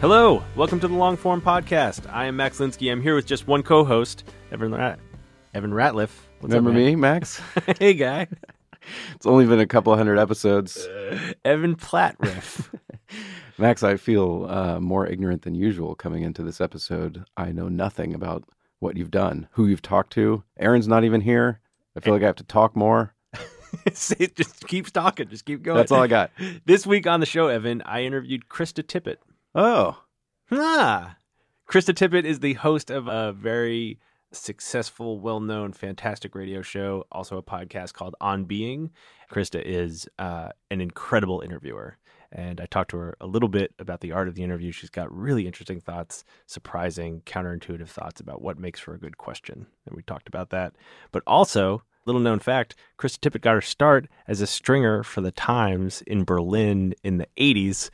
Hello, welcome to the Long Form Podcast. I am Max Linsky. I'm here with just one co-host, Evan Rat- Evan Ratliff. What's Remember up, me, Max? hey, guy. It's only been a couple hundred episodes. Evan Platriff. Max, I feel uh, more ignorant than usual coming into this episode. I know nothing about what you've done, who you've talked to. Aaron's not even here. I feel like I have to talk more. Just keep talking. Just keep going. That's all I got. This week on the show, Evan, I interviewed Krista Tippett. Oh, Ah, Krista Tippett is the host of a very successful, well-known, fantastic radio show, also a podcast called On Being. Krista is uh, an incredible interviewer, and I talked to her a little bit about the art of the interview. She's got really interesting thoughts, surprising, counterintuitive thoughts about what makes for a good question, and we talked about that. But also, little known fact: Krista Tippett got her start as a stringer for the Times in Berlin in the '80s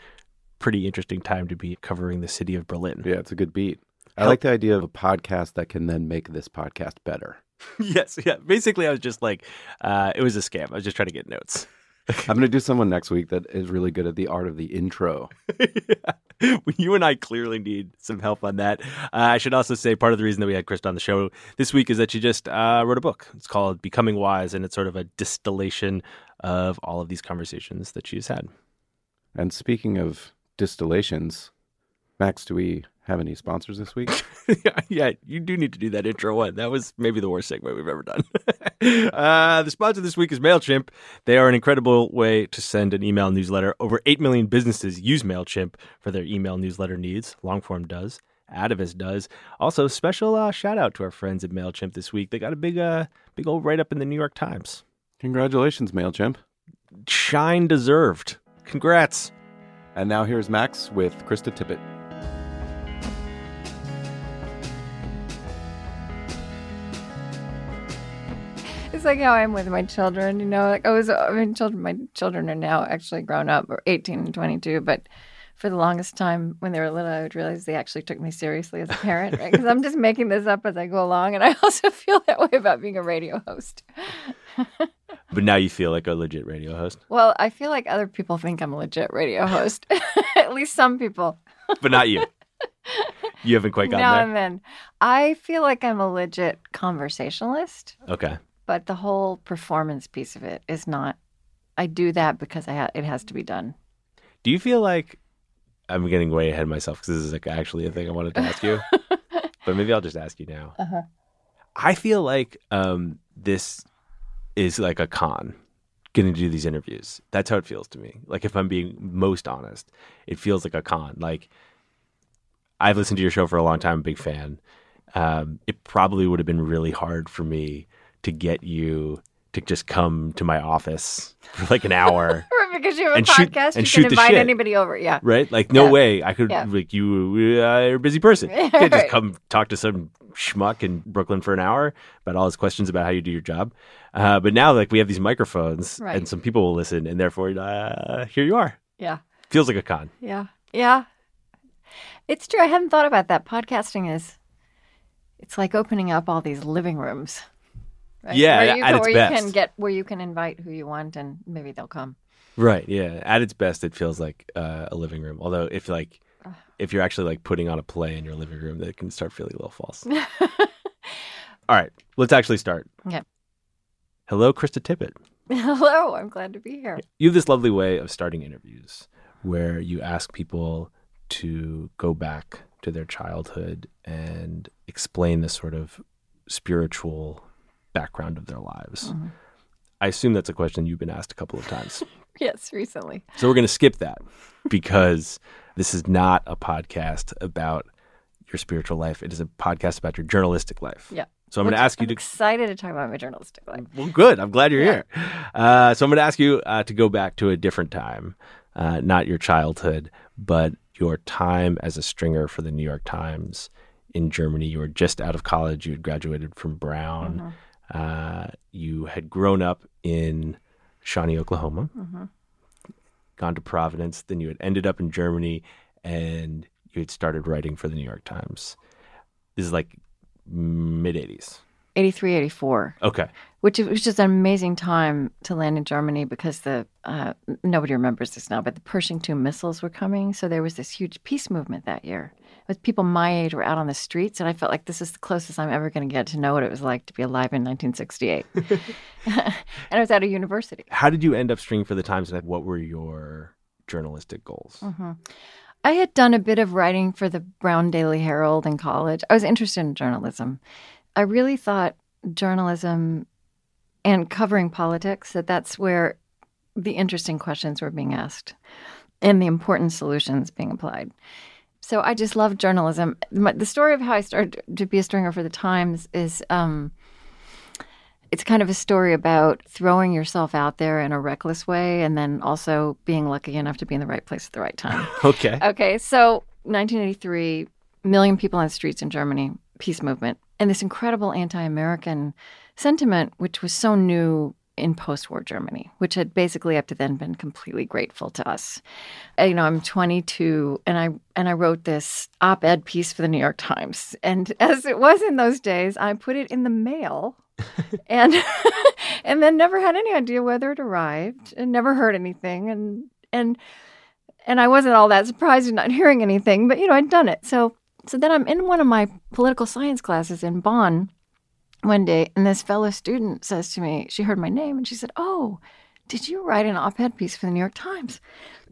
pretty interesting time to be covering the city of Berlin. yeah, it's a good beat. I Help- like the idea of a podcast that can then make this podcast better. yes, yeah. Basically, I was just like, uh, it was a scam. I was just trying to get notes. I'm going to do someone next week that is really good at the art of the intro. you and I clearly need some help on that. Uh, I should also say part of the reason that we had Krista on the show this week is that she just uh, wrote a book. It's called Becoming Wise, and it's sort of a distillation of all of these conversations that she's had. And speaking of distillations, Max, do we have any sponsors this week? yeah, yeah, you do need to do that intro one. That was maybe the worst segue we've ever done. uh, the sponsor this week is MailChimp. They are an incredible way to send an email newsletter. Over 8 million businesses use MailChimp for their email newsletter needs. Longform does. Atavist does. Also, special uh, shout out to our friends at MailChimp this week. They got a big, uh, big old write up in the New York Times. Congratulations, MailChimp. Shine deserved. Congrats. And now here's Max with Krista Tippett. It's like how I'm with my children, you know. Like oh, I was, I mean, children. My children are now actually grown up, or 18 and 22. But for the longest time, when they were little, I would realize they actually took me seriously as a parent, right? Because I'm just making this up as I go along, and I also feel that way about being a radio host. But now you feel like a legit radio host, Well, I feel like other people think I'm a legit radio host. At least some people. but not you. You haven't quite gotten now there. and then, I feel like I'm a legit conversationalist. Okay. but the whole performance piece of it is not. I do that because I ha- it has to be done. Do you feel like I'm getting way ahead of myself because this is like actually a thing I wanted to ask you, but maybe I'll just ask you now. Uh-huh. I feel like um, this is like a con getting to do these interviews. That's how it feels to me. Like if I'm being most honest, it feels like a con. Like I've listened to your show for a long time, big fan. Um, it probably would have been really hard for me to get you to just come to my office for like an hour. Because you have a And shoot- podcast, and you shoot can invite shit. anybody over. Yeah. right? Like, no Yeah. way I could, Yeah. like, you, uh, you're a busy person. You can't just come talk to some schmuck in Brooklyn for an hour about all his questions about how you do your job. Uh, but now, like, we have these microphones Right. and some people will listen, and therefore, uh, here you are. Yeah. Feels like a con. Yeah. Yeah. It's true. I hadn't thought about that. Podcasting is, it's like opening up all these living rooms. Right? Yeah, where you, at can, its where best. you can get where you can invite who you want and maybe they'll come. Right. Yeah. At its best, it feels like uh, a living room. Although, if like, if you're actually like putting on a play in your living room, that can start feeling a little false. All right. Let's actually start. Okay. Hello, Krista Tippett. Hello, I'm glad to be here. You have this lovely way of starting interviews where you ask people to go back to their childhood and explain the sort of spiritual background of their lives. Mm-hmm. I assume that's a question you've been asked a couple of times. Yes, recently. So we're going to skip that because this is not a podcast about your spiritual life. It is a podcast about your journalistic life. Yeah. So I'm going to ask you I'm to. excited to talk about my journalistic life. Well, good. I'm glad you're Yeah. here. Uh, so I'm going to ask you uh, to go back to a different time, uh, not your childhood, but your time as a stringer for the New York Times in Germany. You were just out of college. You had graduated from Brown. Uh, you had grown up in Shawnee, Oklahoma, gone to Providence. Then you had ended up in Germany, and you had started writing for the New York Times. This is like mid '80s. 83, 84, Okay. which was just an amazing time to land in Germany because the uh, nobody remembers this now, but the Pershing 2 missiles were coming. So there was this huge peace movement that year. With people my age were out on the streets, and I felt like this is the closest I'm ever going to get to know what it was like to be alive in 1968. and I was at a university. How did you end up stringing for the Times? and What were your journalistic goals? I had done a bit of writing for the Brown Daily Herald in college. I was interested in journalism. I really thought journalism and covering politics that that's where the interesting questions were being asked and the important solutions being applied. So I just loved journalism. The story of how I started to be a stringer for the Times is um, it's kind of a story about throwing yourself out there in a reckless way and then also being lucky enough to be in the right place at the right time. Okay. Okay, so 1983, million people on the streets in Germany, peace movement, and this incredible anti-American sentiment, which was so new in post-war Germany, which had basically up to then been completely grateful to us. Uh, You know, I'm 22, and I and I wrote this op-ed piece for the New York Times, and as it was in those days, I put it in the mail. And and then never had any idea whether it arrived and never heard anything and and and I wasn't all that surprised at not hearing anything, but you know, I'd done it. So so then I'm in one of my political science classes in Bonn one day, and this fellow student says to me, she heard my name and she said, Oh, did you write an op-ed piece for the New York Times?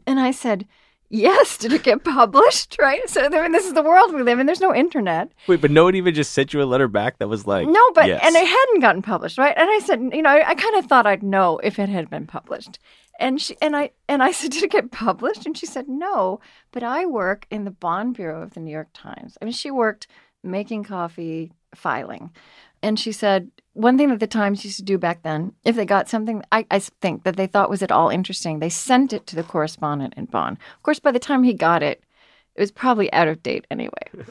And I said, Yes, did it get published? Right? So I mean, this is the world we live in. There's no internet. Wait, but no one even just sent you a letter back that was like, No, but yes. and it hadn't gotten published, right? And I said, you know, I, I kind of thought I'd know if it had been published. And she and I and I said, did it get published? And she said, no, but I work in the Bonn bureau of the New York Times. I mean, she worked making coffee, filing, and she said one thing that the Times used to do back then, if they got something, I, I think that they thought was at all interesting, they sent it to the correspondent in Bonn. Of course, by the time he got it, it was probably out of date anyway.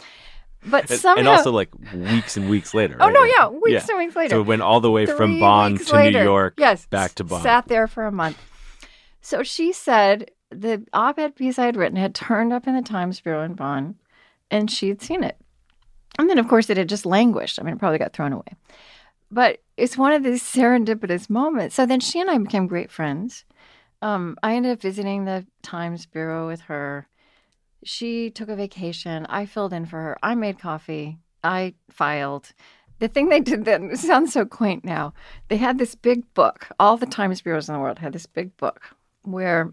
But and, somehow, and also like weeks and weeks later. oh right? no, yeah, weeks and weeks later. So it went all the way from Three Bonn to later. New York, yes, back to Bonn. Sat there for a month. So she said the op-ed piece I had written had turned up in the Times Bureau in Bonn, and she had seen it. And then, of course, it had just languished. I mean, it probably got thrown away. But it's one of these serendipitous moments. So then she and I became great friends. Um, I ended up visiting the Times Bureau with her. She took a vacation. I filled in for her. I made coffee. I filed. The thing they did then sounds so quaint now. They had this big book. All the Times bureaus in the world had this big book where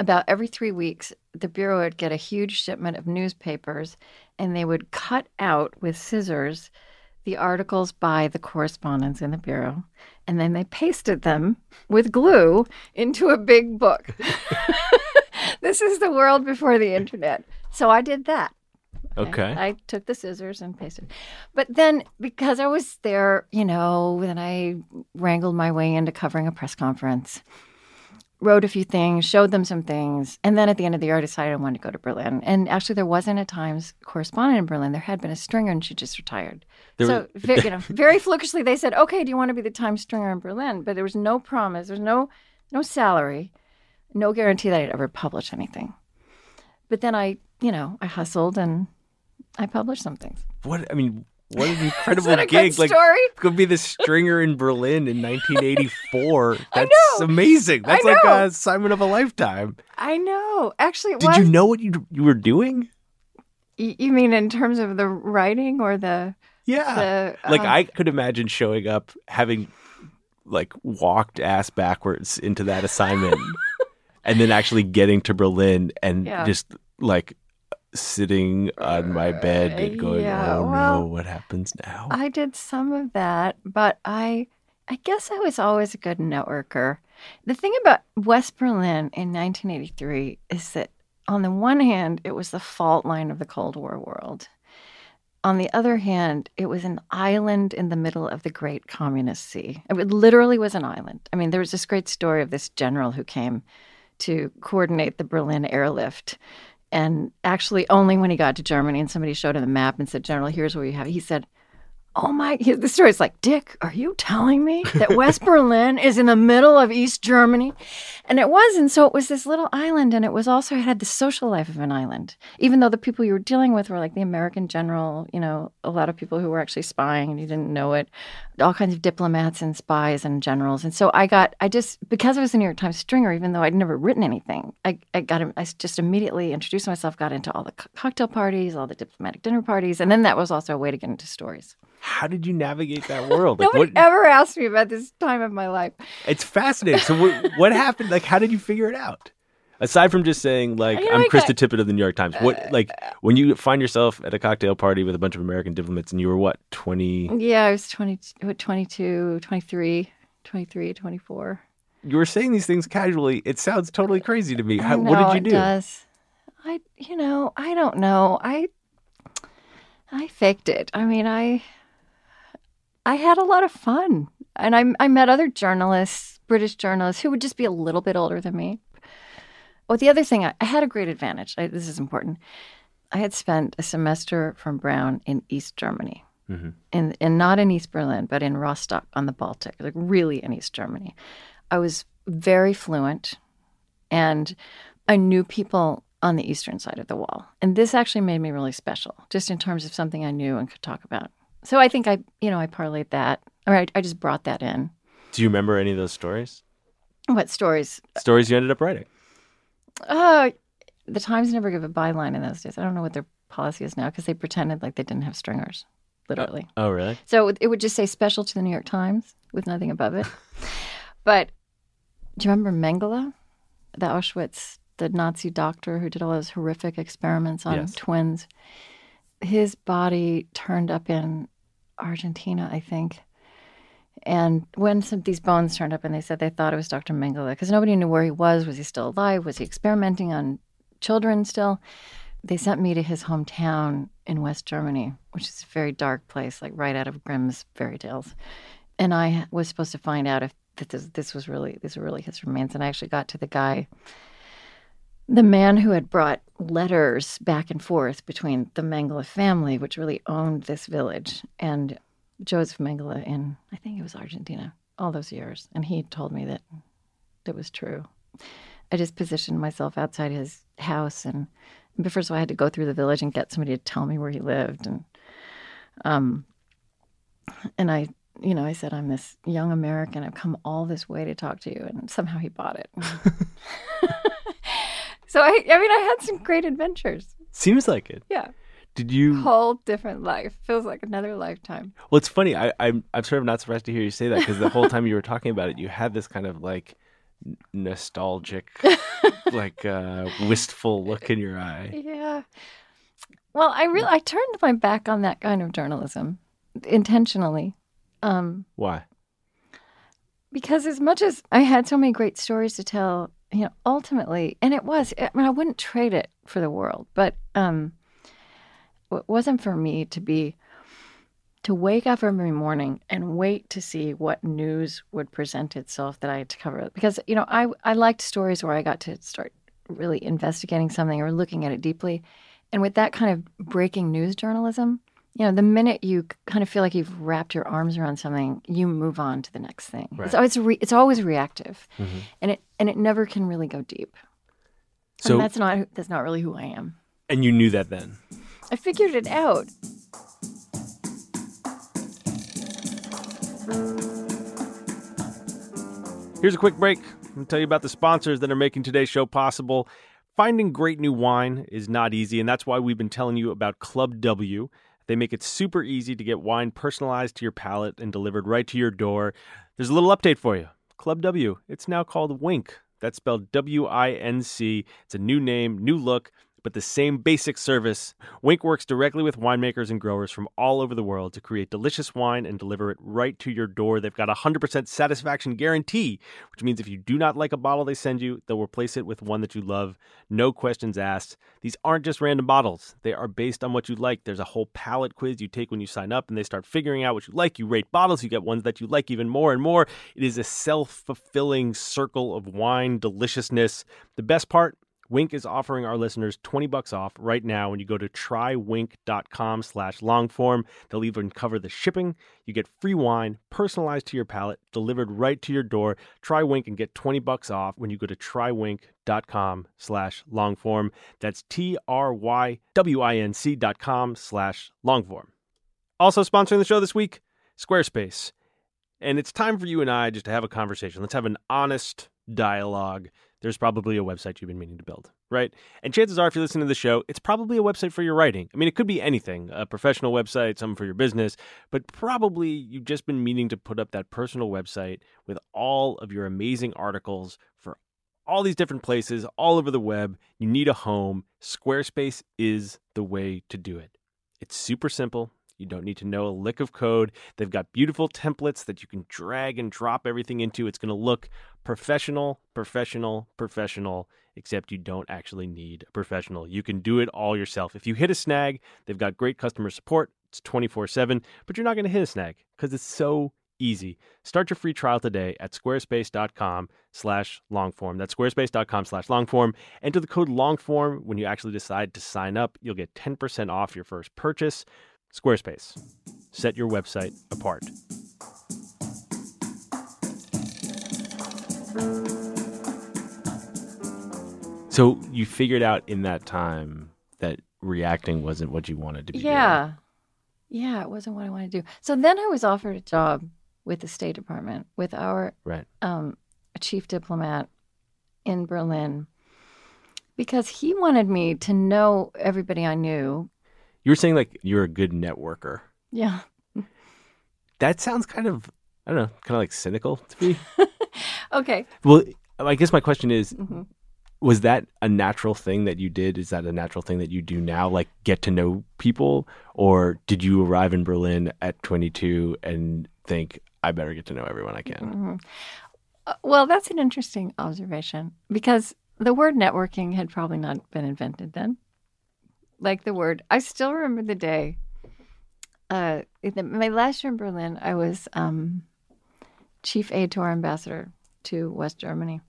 about every three weeks the bureau would get a huge shipment of newspapers and they would cut out with scissors the articles by the correspondents in the bureau and then they pasted them with glue into a big book. this is the world before the internet. So I did that. Okay. I took the scissors and pasted. But then because I was there, you know, then I wrangled my way into covering a press conference, wrote a few things, showed them some things, and then at the end of the year I decided I wanted to go to Berlin. And actually there wasn't a Times correspondent in Berlin. There had been a stringer and she just retired. There so was- ve- you know, very flukishly they said, "Okay, do you want to be the Times stringer in Berlin?" But there was no promise. There's no no salary, no guarantee that I'd ever publish anything. But then I, you know, I hustled and I published some things. What I mean, What an incredible Is that a gig! good like story? could be the stringer in Berlin in 1984. I That's amazing. That's like a Simon of a lifetime. I know. Actually, it Did was. you know what you you were doing? You mean in terms of the writing or the Yeah. the like uh, I could imagine showing up having like walked ass backwards into that assignment and then actually getting to Berlin and Yeah. just like sitting on my bed and uh, going, yeah, "Oh well, no, what happens now?" I did some of that, but I I guess I was always a good networker. The thing about West Berlin in 1983 is that on the one hand, it was the fault line of the Cold War world. On the other hand, it was an island in the middle of the great communist sea. It literally was an island. I mean, there was this great story of this general who came to coordinate the Berlin airlift. And actually, only when he got to Germany and somebody showed him the map and said, General, here's where you have he said, Oh my, he- the story's like, Dick, are you telling me that West Berlin is in the middle of East Germany? And it was. And so it was this little island. And it was also, it had the social life of an island, even though the people you were dealing with were like the American general, you know, a lot of people who were actually spying and you didn't know it, all kinds of diplomats and spies and generals. And so I got, I just, because I was a New York Times stringer, even though I'd never written anything, I, I got, I just immediately introduced myself, got into all the cocktail parties, all the diplomatic dinner parties. And then that was also a way to get into stories. How did you navigate that world? Like Nobody what ever asked me about this time of my life. It's fascinating. So what, what happened? Like how did you figure it out? Aside from just saying like You know, I'm I Krista got- Tippett of the New York Times. What uh, like when you find yourself at a cocktail party with a bunch of American diplomats and you were what, 20 Yeah, I was 20, what, 22, 23, 23, 24. You were saying these things casually. It sounds totally crazy to me. I How, what did you it do? Does. I, you know, I don't know. I, I faked it. I mean, I, I had a lot of fun, and I, I met other journalists, British journalists, who would just be a little bit older than me. Well, the other thing, I, I had a great advantage. I, this is important. I had spent a semester from Brown in East Germany, Mhm. in, and not in East Berlin, but in Rostock on the Baltic, like really in East Germany. I was very fluent, and I knew people on the eastern side of the wall. And this actually made me really special, just in terms of something I knew and could talk about. So I think I, you know, I parlayed that, or I, I just brought that in. Do you remember any of those stories? What stories? Stories you ended up writing? Uh, the Times never gave a byline in those days. I don't know what their policy is now because they pretended like they didn't have stringers, literally. Oh, really? So it would- it would just say special to the New York Times with nothing above it. but do you remember Mengele, the Auschwitz, the Nazi doctor who did all those horrific experiments on Yes. twins? His body turned up in Argentina, I think. And when some these bones turned up, and they said they thought it was Dr. Mengele because nobody knew where he was. Was he still alive? Was he experimenting on children still? They sent me to his hometown in West Germany, which is a very dark place, like right out of Grimm's fairy tales. And I was supposed to find out if this, this was really these were really his remains. And I actually got to the guy, the man who had brought letters back and forth between the Mengele family, which really owned this village, and Joseph Mengele in I think it was Argentina all those years. And he told me that it was true. I just positioned myself outside his house and but first of all I had to go through the village and get somebody to tell me where he lived and um and I you know I said I'm this young American I've come all this way to talk to you and somehow he bought it. so I I mean I had some great adventures. Seems like it. Yeah. Did you? Whole different life. Feels like another lifetime. Well, it's funny. I, I'm I'm sort of not surprised to hear you say that because the whole time you were talking about it, you had this kind of like nostalgic, like uh, wistful look in your eye. Yeah. Well, I really I turned my back on that kind of journalism intentionally. Um Why? because as much as I had so many great stories to tell, you know, ultimately, and it was, I mean, I wouldn't trade it for the world, but um, it wasn't for me to be, to wake up every morning and wait to see what news would present itself that I had to cover. Because, you know, I, I liked stories where I got to start really investigating something or looking at it deeply. And with that kind of breaking news journalism, you know, the minute you kind of feel like you've wrapped your arms around something, you move on to the next thing. Right. It's always re- it's always reactive, Mhm. and it and it never can really go deep. So, and that's not that's not really who I am. and you knew that then. I figured it out. Here's a quick break. I'm going to tell you about the sponsors that are making today's show possible. Finding great new wine is not easy, and that's why we've been telling you about Club W. They make it super easy to get wine personalized to your palate and delivered right to your door. There's a little update for you. Club W, it's now called Winc. That's spelled W I N C. It's a new name, new look but the same basic service. Winc works directly with winemakers and growers from all over the world to create delicious wine and deliver it right to your door. They've got a 100% satisfaction guarantee, which means if you do not like a bottle they send you, they'll replace it with one that you love. No questions asked. These aren't just random bottles, they are based on what you like. There's a whole palate quiz you take when you sign up, and they start figuring out what you like. You rate bottles, you get ones that you like even more and more. It is a self fulfilling circle of wine deliciousness. The best part, Winc is offering our listeners 20 bucks off right now when you go to trywinc.com slash longform. They'll even cover the shipping. You get free wine personalized to your palate, delivered right to your door. Try Winc and get 20 bucks off when you go to trywinc.com slash longform. That's T-R-Y-W-I-N-C dot com slash longform. Also sponsoring the show this week, Squarespace. And it's time for you and I just to have a conversation. Let's have an honest dialogue there's probably a website you've been meaning to build, right? And chances are, if you're listening to the show, it's probably a website for your writing. I mean, it could be anything a professional website, something for your business, but probably you've just been meaning to put up that personal website with all of your amazing articles for all these different places all over the web. You need a home. Squarespace is the way to do it. It's super simple. You don't need to know a lick of code. They've got beautiful templates that you can drag and drop everything into. It's going to look professional, professional, professional, except you don't actually need a professional. You can do it all yourself. If you hit a snag, they've got great customer support. It's 24 7, but you're not going to hit a snag because it's so easy. Start your free trial today at squarespace.com slash longform. That's squarespace.com slash longform. Enter the code longform when you actually decide to sign up. You'll get 10% off your first purchase. Squarespace. Set your website apart. So you figured out in that time that reacting wasn't what you wanted to be Yeah. doing. Yeah, it wasn't what I wanted to do. So then I was offered a job with the State Department with our Right. um, chief diplomat in Berlin because he wanted me to know everybody I knew. You were saying like you're a good networker. Yeah. That sounds kind of I don't know, kind of like cynical to me. Okay. well, I guess my question is hmm was that a natural thing that you did? Is that a natural thing that you do now, like get to know people? Or did you arrive in Berlin at 22 and think, I better get to know everyone I can? Mhm. Uh, well, that's an interesting observation because the word networking had probably not been invented then. Like the word, I still remember the day. Uh, in the, my last year in Berlin, I was um, chief aide to our ambassador to West Germany,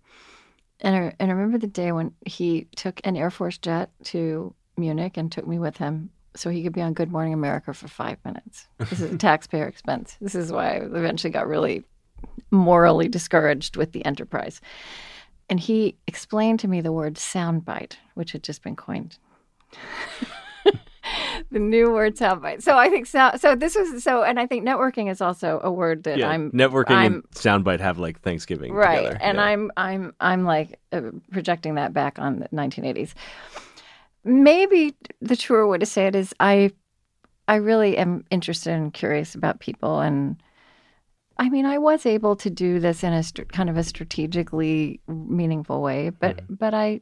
and I, and I remember the day when he took an Air Force jet to Munich and took me with him so he could be on Good Morning America for five minutes. This is a taxpayer expense. This is why I eventually got really morally discouraged with the enterprise. And he explained to me the word soundbite, which had just been coined. the new word soundbite. So I think so. So this was so, and I think networking is also a word that Yeah, I'm networking I'm, and soundbite have like Thanksgiving right, together. and Yeah. I'm I'm I'm like uh, projecting that back on the 1980s. Maybe the truer way to say it is I I really am interested and curious about people and I mean I was able to do this in a str- kind of a strategically meaningful way but but I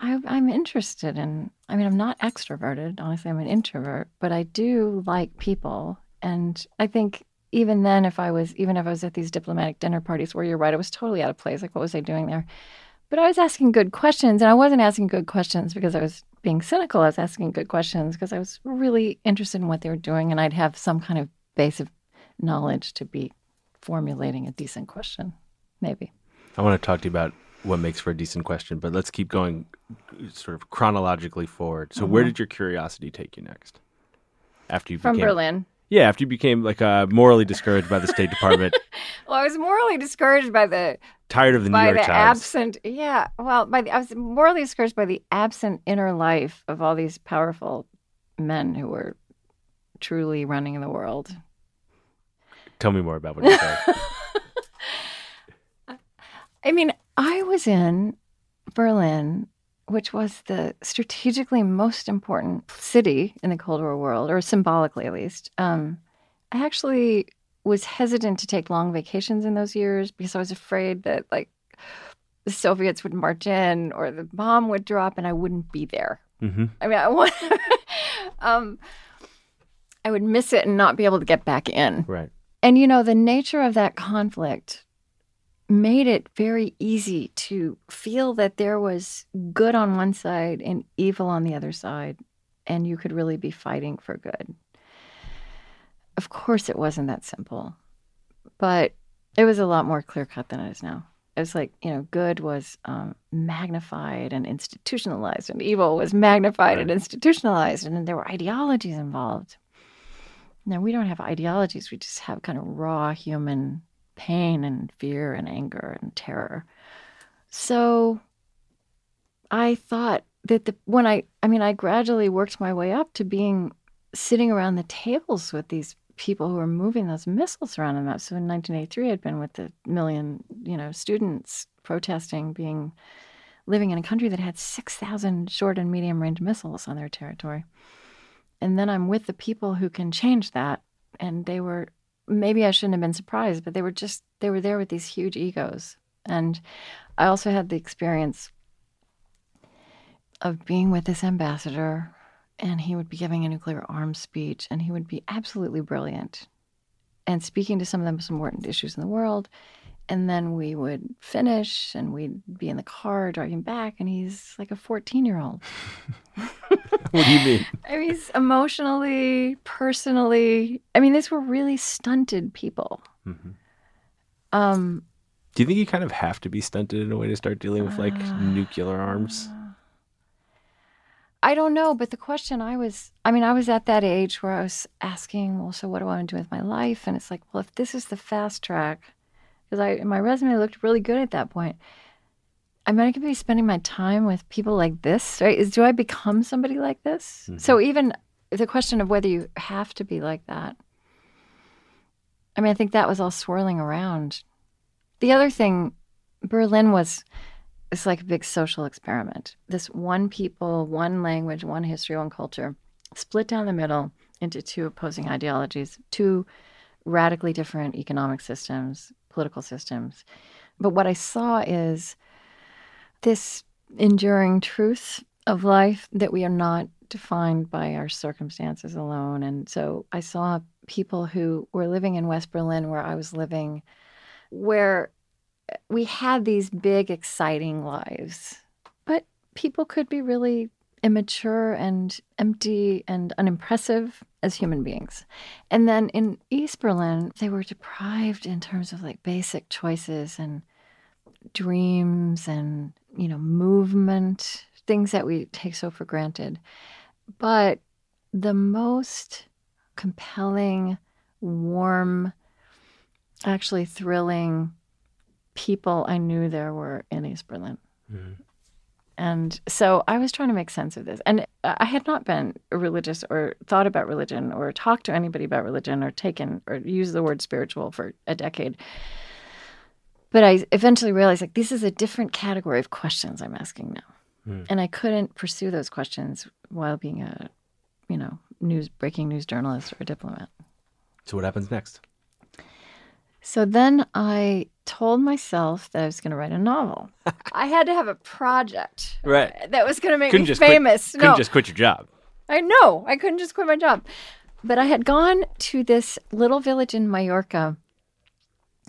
I, I'm interested in. I mean, I'm not extroverted. Honestly, I'm an introvert, but I do like people, and I think even then, if I was, even if I was at these diplomatic dinner parties, where you're right, I was totally out of place. Like, what was I doing there? But I was asking good questions, and I wasn't asking good questions because I was being cynical. I was asking good questions because I was really interested in what they were doing, and I'd have some kind of base of knowledge to be formulating a decent question, maybe. I want to talk to you about what makes for a decent question, but let's keep going sort of chronologically forward. So, where did your curiosity take you next? After you Mm-hmm. From became, Berlin. yeah, after you became like uh, morally discouraged by the State Department, Well, I was morally discouraged by the tired of the New York the Times. absent. Yeah, well, by the, I was morally discouraged by the absent inner life of all these powerful men who were truly running the world. Tell me more about what he said. I mean, I was in Berlin, which was the strategically most important city in the Cold War world, or symbolically at least. Um, I actually was hesitant to take long vacations in those years because I was afraid that, like, the Soviets would march in or the bomb would drop and I wouldn't be there. hmm I mean, I want, um, I would miss it and not be able to get back in. Right. And you know, the nature of that conflict made it very easy to feel that there was good on one side and evil on the other side, and you could really be fighting for good. Of course, it wasn't that simple, but it was a lot more clear cut than it is now. It was like, you know, good was um, magnified and institutionalized, and evil was magnified and institutionalized, and then there were ideologies involved. Now, we don't have ideologies, we just have kind of raw human pain and fear and anger and terror. So I thought that the when I I mean I gradually worked my way up to being sitting around the tables with these people who were moving those missiles around the map. So in 1983, I'd been with the million you know students protesting, being living in a country that had 6,000 short and medium range missiles on their territory. And then I'm with the people who can change that, and they were maybe I shouldn't have been surprised, but they were just they were there with these huge egos. And I also had the experience of being with this ambassador and he would be giving a nuclear arms speech and he would be absolutely brilliant and speaking to some of the most important issues in the world. And then we would finish and we'd be in the car driving back and he's like a 14 year old. What do you mean? I mean, he's emotionally, personally. I mean, these were really stunted people. Mhm. Um, Do you think you kind of have to be stunted in a way to start dealing with like nuclear arms? I don't know, but the question I was, I mean, I was at that age where I was asking, well, so what do I want to do with my life? And it's like, well, if this is the fast track, because I my resume looked really good at that point. I mean, I could be spending my time with people like this, right? Is do I become somebody like this? Mm-hmm. So even the question of whether you have to be like that. I mean, I think that was all swirling around. The other thing, Berlin was it's like a big social experiment. This one people, one language, one history, one culture, split down the middle into two opposing ideologies, two radically different economic systems, political systems. But what I saw is this enduring truth of life that we are not defined by our circumstances alone. And so I saw people who were living in West Berlin, where I was living, where we had these big, exciting lives, but people could be really immature and empty and unimpressive as human beings. And then in East Berlin, they were deprived in terms of like basic choices and dreams and, you know, movement, things that we take so for granted. But the most compelling, warm, actually thrilling people I knew there were in East Berlin. Mm-hmm. And so I was trying to make sense of this. And I had not been religious or thought about religion or talked to anybody about religion or taken or used the word spiritual for a decade. But I eventually realized like this is a different category of questions I'm asking now. Hmm. And I couldn't pursue those questions while being a, you know, news breaking news journalist or a diplomat. So what happens next? So then I told myself that I was going to write a novel. I had to have a project Right. that was going to make Couldn't me just quit- famous. Couldn't just quit your job. I know. I couldn't just quit my job. But I had gone to this little village in Mallorca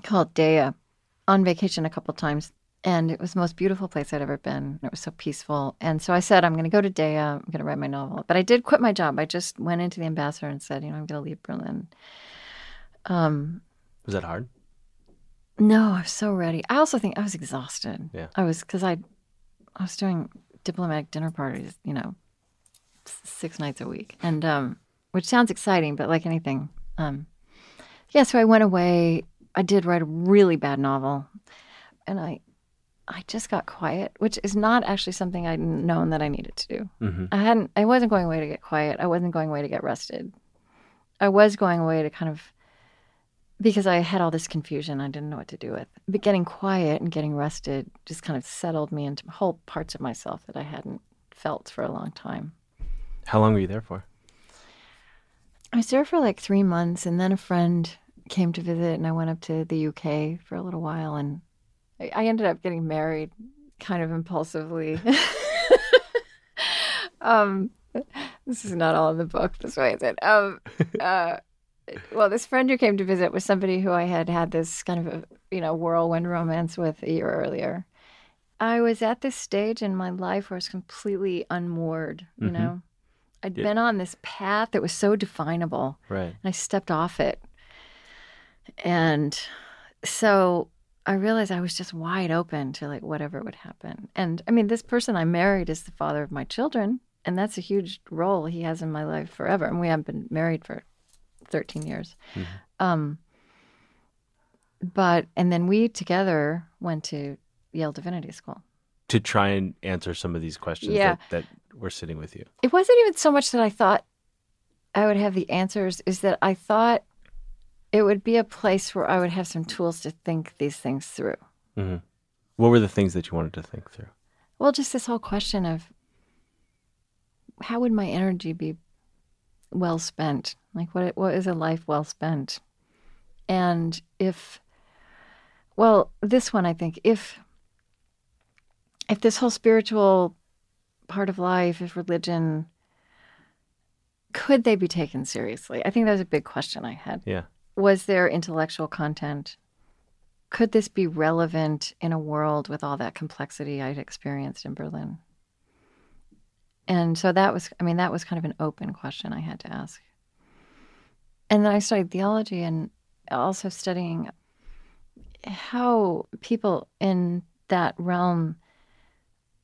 called Deià on vacation a couple times. And it was the most beautiful place I'd ever been. It was so peaceful. And so I said, I'm going to go to Deià. I'm going to write my novel. But I did quit my job. I just went into the ambassador and said, you know, I'm going to leave Berlin. Um, Was that hard? no, I was so ready. I also think I was exhausted. Yeah. I was because I, I was doing diplomatic dinner parties, you know, six nights a week, and um, which sounds exciting, but like anything, um, yeah. So I went away. I did write a really bad novel, and I, I just got quiet, which is not actually something I'd known that I needed to do. Mm-hmm. I hadn't. I wasn't going away to get quiet. I wasn't going away to get rested. I was going away to kind of because I had all this confusion I didn't know what to do with. But getting quiet and getting rested just kind of settled me into whole parts of myself that I hadn't felt for a long time. How long were you there for? I was there for like three months, and then a friend came to visit, and I went up to the UK for a little while, and I, I ended up getting married kind of impulsively. um, this is not all in the book. This way is it. Um, uh, well, this friend who came to visit was somebody who I had had this kind of a you know whirlwind romance with a year earlier. I was at this stage in my life where I was completely unmoored. You Mhm. know, I'd Yeah. been on this path that was so definable, Right. and I stepped off it. And so I realized I was just wide open to like whatever would happen. And I mean, this person I married is the father of my children, and that's a huge role he has in my life forever. And we haven't been married for 13 years. Um, but, and then we together went to Yale Divinity School. To try and answer some of these questions Yeah. that, that were sitting with you. It wasn't even so much that I thought I would have the answers, is that I thought it would be a place where I would have some tools to think these things through. hmm What were the things that you wanted to think through? Well, just this whole question of how would my energy be well spent? Like, what what is a life well spent? And if, well, this one I think if if this whole spiritual part of life, if religion, could they be taken seriously? I think that was a big question I had. Yeah. Was there intellectual content? Could this be relevant in a world with all that complexity I'd experienced in Berlin? And so that was, I mean, that was kind of an open question I had to ask. And then I studied theology and also studying how people in that realm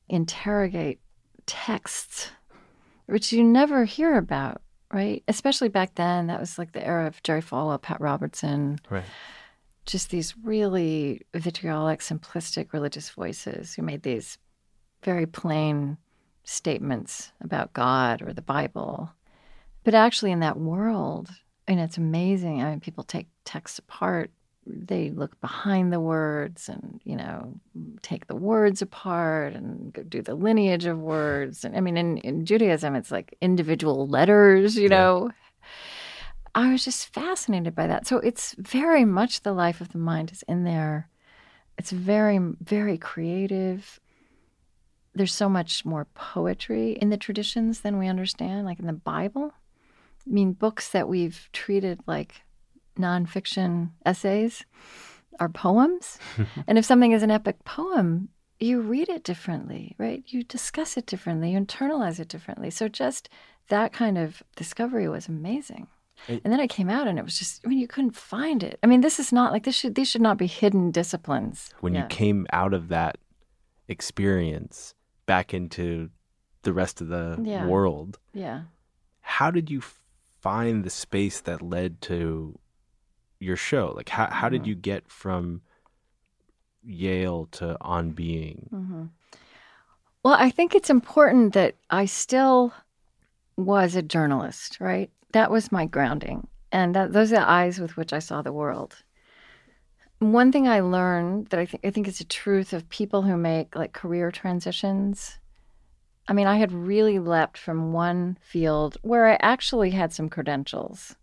interrogate texts, which you never hear about, right? Especially back then, that was like the era of Jerry Falwell, Pat Robertson, Right. just these really vitriolic, simplistic religious voices who made these very plain statements about God or the Bible. But actually, in that world, and it's amazing. I mean, people take texts apart. They look behind the words and, you know, take the words apart and do the lineage of words. And I mean, in, in Judaism, it's like individual letters, you Yeah. know. I was just fascinated by that. So it's very much the life of the mind is in there. It's very, very creative. There's so much more poetry in the traditions than we understand, like in the Bible. I mean, books that we've treated like nonfiction essays are poems. and if something is an epic poem, you read it differently, right? You discuss it differently, you internalize it differently. So just that kind of discovery was amazing. It- and then I came out and it was just I mean you couldn't find it. I mean this is not like this should these should not be hidden disciplines. When you came out of that experience back into the rest of the Yeah. world, Yeah. how did you find the space that led to your show? Like, how, how did Mhm. you get from Yale to On Being? hmm Well, I think it's important that I still was a journalist, right? That was my grounding. And that, those are the eyes with which I saw the world. One thing I learned that I think I think is a truth of people who make like career transitions. I mean, I had really leapt from one field where I actually had some credentials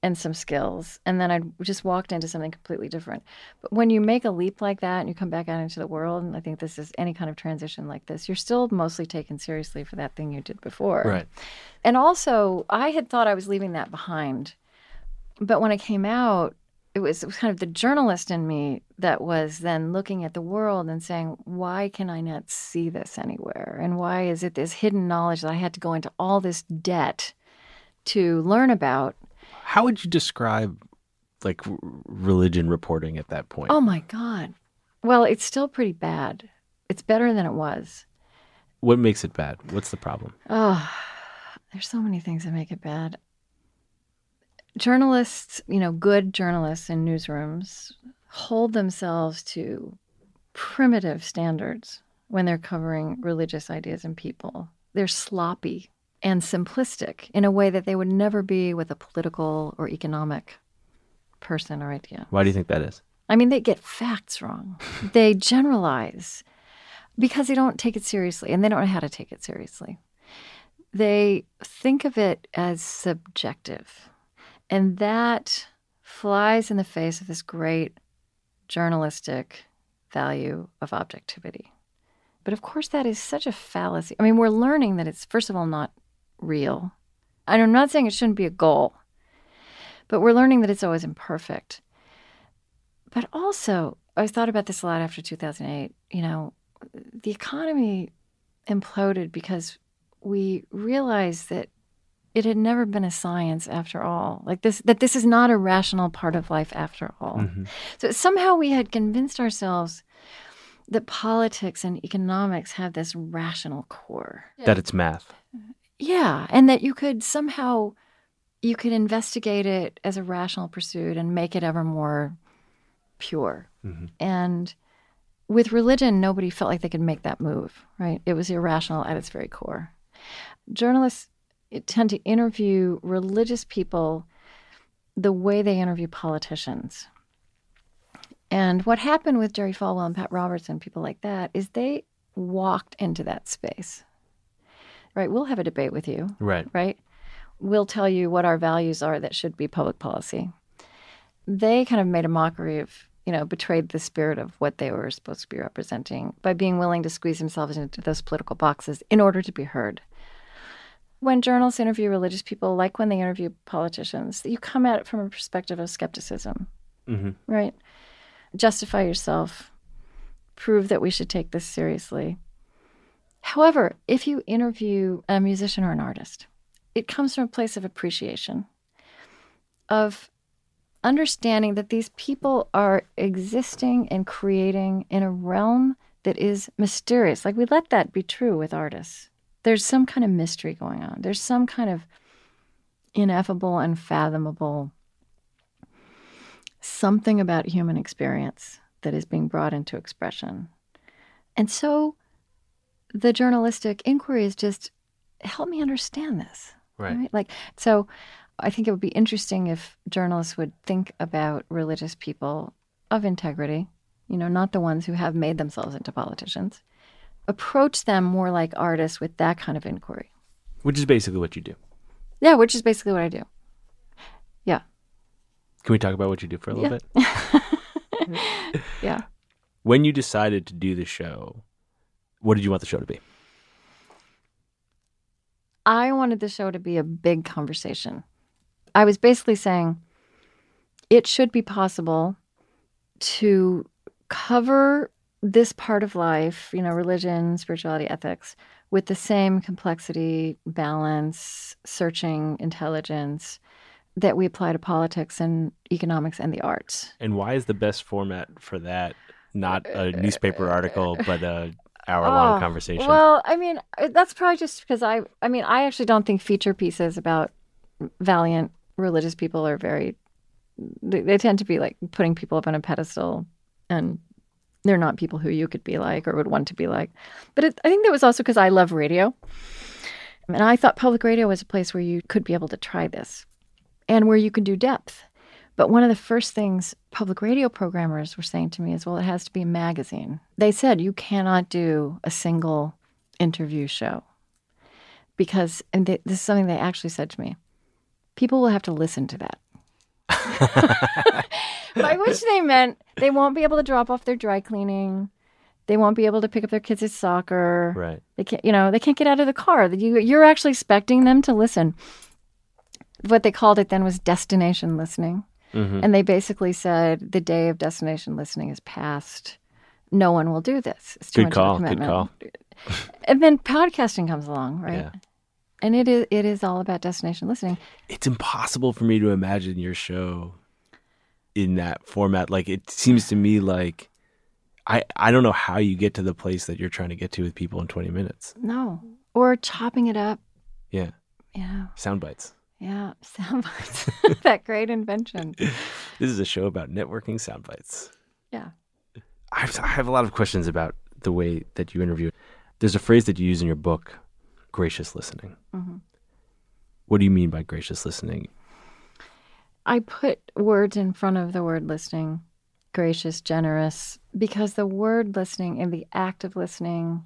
and some skills, and then I just walked into something completely different. But when you make a leap like that and you come back out into the world, and I think this is any kind of transition like this, you're still mostly taken seriously for that thing you did before. Right. And also, I had thought I was leaving that behind. But when I came out, it was, it was kind of the journalist in me that was then looking at the world and saying, why can I not see this anywhere? And why is it this hidden knowledge that I had to go into all this debt to learn about? How would you describe like religion reporting at that point? Oh my God. Well, it's still pretty bad. It's better than it was. What makes it bad? What's the problem? Oh, there's so many things that make it bad. Journalists, you know, good journalists in newsrooms hold themselves to primitive standards when they're covering religious ideas and people. They're sloppy and simplistic in a way that they would never be with a political or economic person or idea. Why do you think that is? I mean, they get facts wrong. they generalize because they don't take it seriously and they don't know how to take it seriously. They think of it as subjective. And that flies in the face of this great journalistic value of objectivity. But of course, that is such a fallacy. I mean, we're learning that it's, first of all, not real. And I'm not saying it shouldn't be a goal, but we're learning that it's always imperfect. But also, I thought about this a lot after 2008. You know, the economy imploded because we realized that it had never been a science after all. Like this, that this is not a rational part of life after all. Mm-hmm. So somehow we had convinced ourselves that politics and economics have this rational core. That it's math. Yeah, and that you could somehow you could investigate it as a rational pursuit and make it ever more pure. Mhm. And with religion, nobody felt like they could make that move, right? It was irrational at its very core. Journalists tend to interview religious people the way they interview politicians. And what happened with Jerry Falwell and Pat Robertson, people like that, is they walked into that space. Right? We'll have a debate with you Right. right? We'll tell you what our values are that should be public policy. They kind of made a mockery of, you know, betrayed the spirit of what they were supposed to be representing by being willing to squeeze themselves into those political boxes in order to be heard. When journalists interview religious people, like when they interview politicians, you come at it from a perspective of skepticism, hmm right? Justify yourself, prove that we should take this seriously. However, if you interview a musician or an artist, it comes from a place of appreciation, of understanding that these people are existing and creating in a realm that is mysterious. Like we let that be true with artists. There's some kind of mystery going on, there's some kind of ineffable, unfathomable something about human experience that is being brought into expression. And so the journalistic inquiry is just help me understand this. Right. Like, so I think it would be interesting if journalists would think about religious people of integrity, you know, not the ones who have made themselves into politicians, approach them more like artists with that kind of inquiry. Which is basically what you do. Yeah, which is basically what I do. Yeah. Can we talk about what you do for a little Yeah. bit? Yeah. When you decided to do the show, what did you want the show to be? I wanted the show to be a big conversation. I was basically saying it should be possible to cover this part of life, you know, religion, spirituality, ethics, with the same complexity, balance, searching intelligence that we apply to politics and economics and the arts. And why is the best format for that not a newspaper article, but a hour long Oh, conversation? Well, I mean, uh, that's probably just because I, I mean, I actually don't think feature pieces about valiant religious people are very, they, they tend to be like putting people up on a pedestal and they're not people who you could be like or would want to be like. But it, I think that was also because I love radio. And I thought public radio was a place where you could be able to try this and where you could do depth. But one of the first things public radio programmers were saying to me is, well, it has to be a magazine. They said you cannot do a single interview show because, and they, this is something they actually said to me people will have to listen to that. By which they meant they won't be able to drop off their dry cleaning. They won't be able to pick up their kids at soccer. right. They can't, you know, they can't get out of the car. You, you're actually expecting them to listen. What they called it then was destination listening. Mhm. And they basically said the day of destination listening is past. No one will do this. It's too Good much call, Of a good commitment. call. And then podcasting comes along, right? Yeah. And it is it is all about destination listening. It's impossible for me to imagine your show in that format. Like it seems to me like I I don't know how you get to the place that you're trying to get to with people in 20 minutes. No, or chopping it up. Yeah. Yeah, Sound bites. yeah, sound bites. that great invention. This is a show about networking sound bites. Yeah. I have, I have a lot of questions about the way that you interview. There's a phrase that you use in your book, gracious listening. Mhm. What do you mean by gracious listening? I put words in front of the word listening gracious, generous, because the word listening and the act of listening,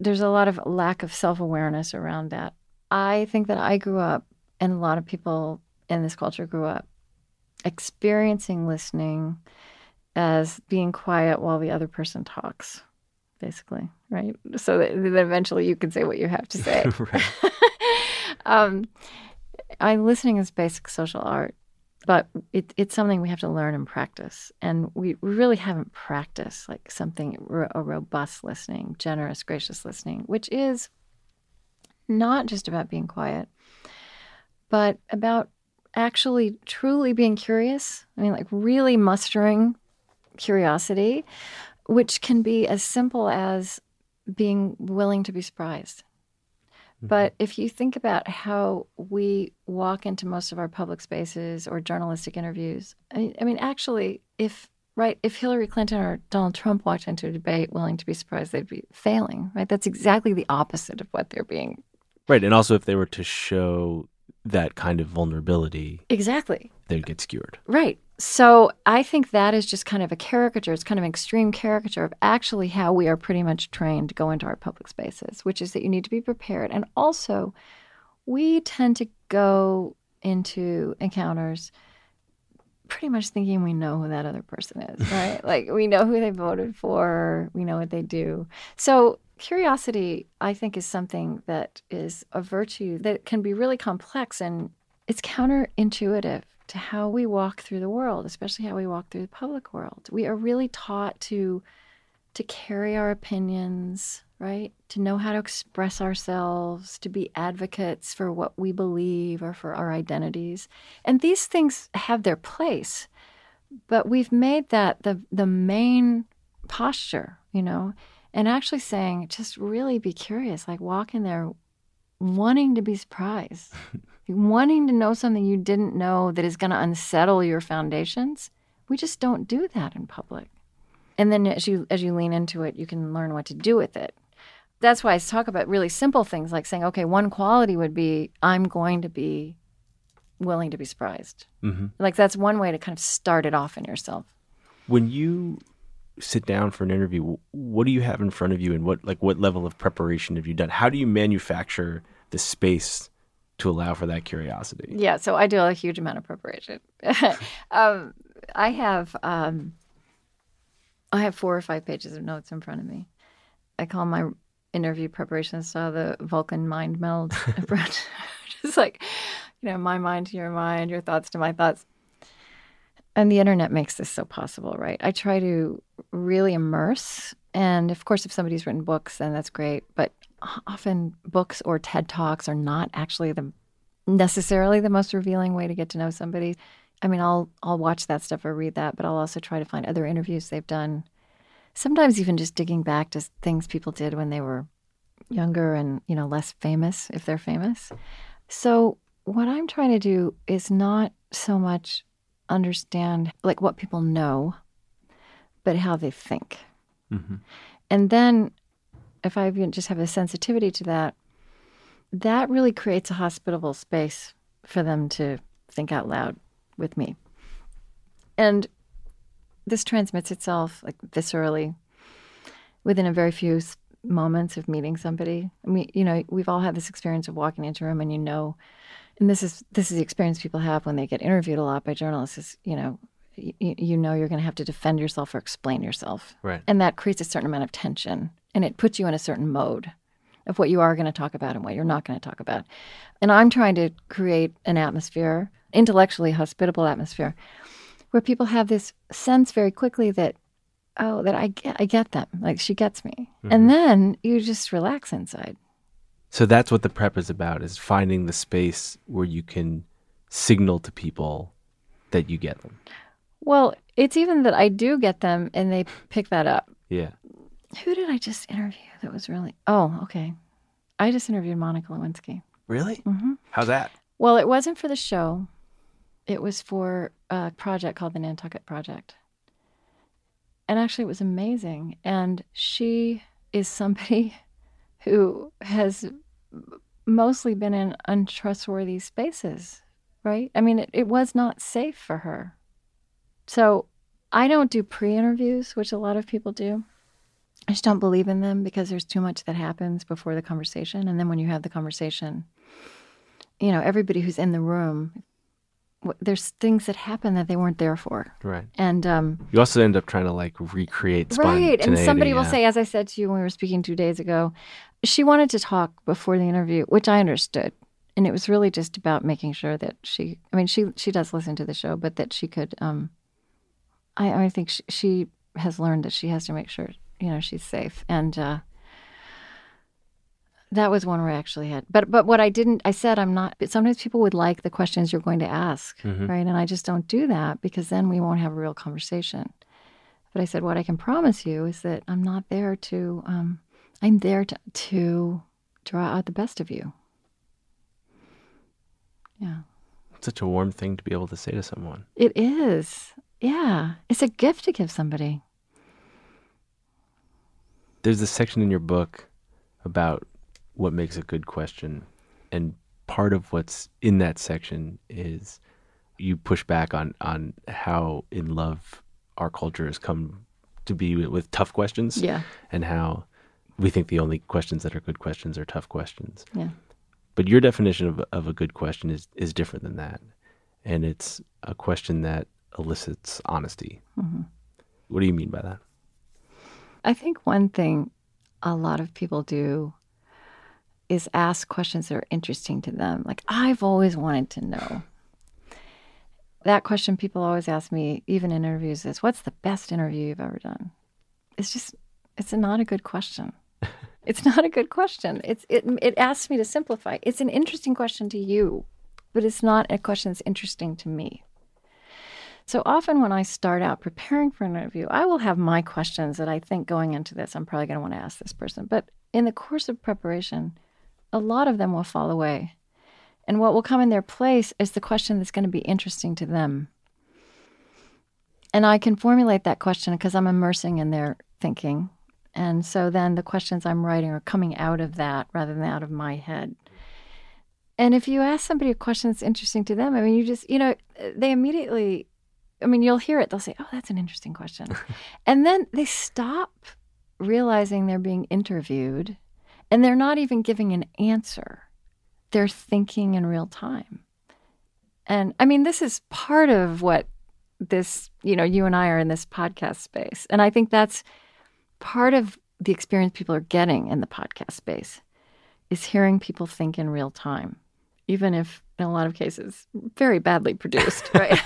there's a lot of lack of self awareness around that. I think that I grew up, and a lot of people in this culture grew up, experiencing listening as being quiet while the other person talks, basically, right? So that, that eventually you can say what you have to say. um, I listening is basic social art, but it, it's something we have to learn and practice, and we, we really haven't practiced like something a robust listening, generous, gracious listening, which is not just about being quiet, but about actually truly being curious. I mean, like really mustering curiosity, which can be as simple as being willing to be surprised. Mm-hmm. But if you think about how we walk into most of our public spaces or journalistic interviews, I, I mean, actually, if right, if Hillary Clinton or Donald Trump walked into a debate willing to be surprised, they'd be failing, right? That's exactly the opposite of what they're being. Right, and also if they were to show that kind of vulnerability, exactly, they'd get skewered. Right. So I think that is just kind of a caricature. It's kind of an extreme caricature of actually how we are pretty much trained to go into our public spaces, which is that you need to be prepared. And also, we tend to go into encounters pretty much thinking we know who that other person is, right? like we know who they voted for, we know what they do. So curiosity, I think, is something that is a virtue that can be really complex and it's counterintuitive to how we walk through the world, especially how we walk through the public world. We are really taught to to carry our opinions, right? To know how to express ourselves, to be advocates for what we believe or for our identities. And these things have their place, but we've made that the the main posture, you know, and actually saying just really be curious, like walk in there wanting to be surprised. wanting to know something you didn't know that is going to unsettle your foundations, we just don't do that in public. And then as you as you lean into it, you can learn what to do with it. That's why I talk about really simple things like saying, okay, one quality would be I'm going to be willing to be surprised. Mm-hmm. Like that's one way to kind of start it off in yourself. When you sit down for an interview, what do you have in front of you, and what like what level of preparation have you done? How do you manufacture the space to allow for that curiosity. Yeah, so I do a huge amount of preparation. um, I have um, I have four or five pages of notes in front of me. I call my interview preparation style the Vulcan mind meld approach. Just like, you know, my mind to your mind, your thoughts to my thoughts. And the internet makes this so possible, right? I try to really immerse. And of course, if somebody's written books, then that's great. But often books or TED Talks are not actually the necessarily the most revealing way to get to know somebody. I mean, I'll I'll watch that stuff or read that, but I'll also try to find other interviews they've done. Sometimes even just digging back to things people did when they were younger and, you know, less famous if they're famous. So, what I'm trying to do is not so much understand like what people know, but how they think. Mm-hmm. And then if I just have a sensitivity to that, that really creates a hospitable space for them to think out loud with me. And this transmits itself like viscerally within a very few moments of meeting somebody. I mean, you know, we've all had this experience of walking into a room and you know, and this is this is the experience people have when they get interviewed a lot by journalists. Is you know, you, you know you're going to have to defend yourself or explain yourself, right? And that creates a certain amount of tension and it puts you in a certain mode of what you are going to talk about and what you're not going to talk about. And I'm trying to create an atmosphere, intellectually hospitable atmosphere, where people have this sense very quickly that, oh, that I get, I get them, like she gets me, mm-hmm. and then you just relax inside. So that's what the prep is about: is finding the space where you can signal to people that you get them. Well, it's even that I do get them, and they pick that up. Yeah. Who did I just interview that was really? Oh, okay. I just interviewed Monica Lewinsky. Really? Mm-hmm. How's that? Well, it wasn't for the show. It was for a project called the Nantucket Project. And actually, it was amazing. And she is somebody who has mostly been in untrustworthy spaces right? I mean, it, it was not safe for her. So I don't do pre interviews, which a lot of people do. I just don't believe in them because there's too much that happens before the conversation. And then when you have the conversation, you know, everybody who's in the room, there's things that happen that they weren't there for. Right. And um, You also end up trying to like recreate right. And somebody will say, as I said to you when we were speaking two days ago, she wanted to talk before the interview, which I understood. And it was really just about making sure that she, I mean, she she does listen to the show, but that she could, um, I, I think she, she has learned that she has to make sure, you know, she's safe. And uh, that was one where I actually had, but but what I didn't, I said I'm not. But sometimes people would like the questions you're going to ask, Mhm. right? And I just don't do that because then we won't have a real conversation. But I said, what I can promise you is that I'm not there to, um, I'm there to to draw out the best of you. Yeah, Such a warm thing to be able to say to someone. it is. Yeah, it's a gift to give somebody. There's this section in your book about what makes a good question. And part of what's in that section is you push back on, on how in love our culture has come to be with, with tough questions Yeah, and how we think the only questions that are good questions are tough questions. yeah. But your definition of, of a good question is, is different than that. And it's a question that elicits honesty. Mhm. What do you mean by that? I think one thing a lot of people do is ask questions that are interesting to them. Like, I've always wanted to know. That question people always ask me, even in interviews, is what's the best interview you've ever done? It's just, it's not a good question. it's not a good question. It's it it asks me to simplify. It's an interesting question to you, but it's not a question that's interesting to me. So often when I start out preparing for an interview, I will have my questions that I think going into this, I'm probably going to want to ask this person. But in the course of preparation, a lot of them will fall away. And what will come in their place is the question that's going to be interesting to them. And I can formulate that question because I'm immersing in their thinking. And so then the questions I'm writing are coming out of that rather than out of my head. And if you ask somebody a question that's interesting to them, I mean, you just, you know, they immediately, I mean, you'll hear it. They'll say, oh, that's an interesting question. and then they stop realizing they're being interviewed and they're not even giving an answer. They're thinking in real time. And I mean, this is part of what this, you know, you and I are in this podcast space. And I think that's part of the experience people are getting in the podcast space is hearing people think in real time, even if in a lot of cases very badly produced, right?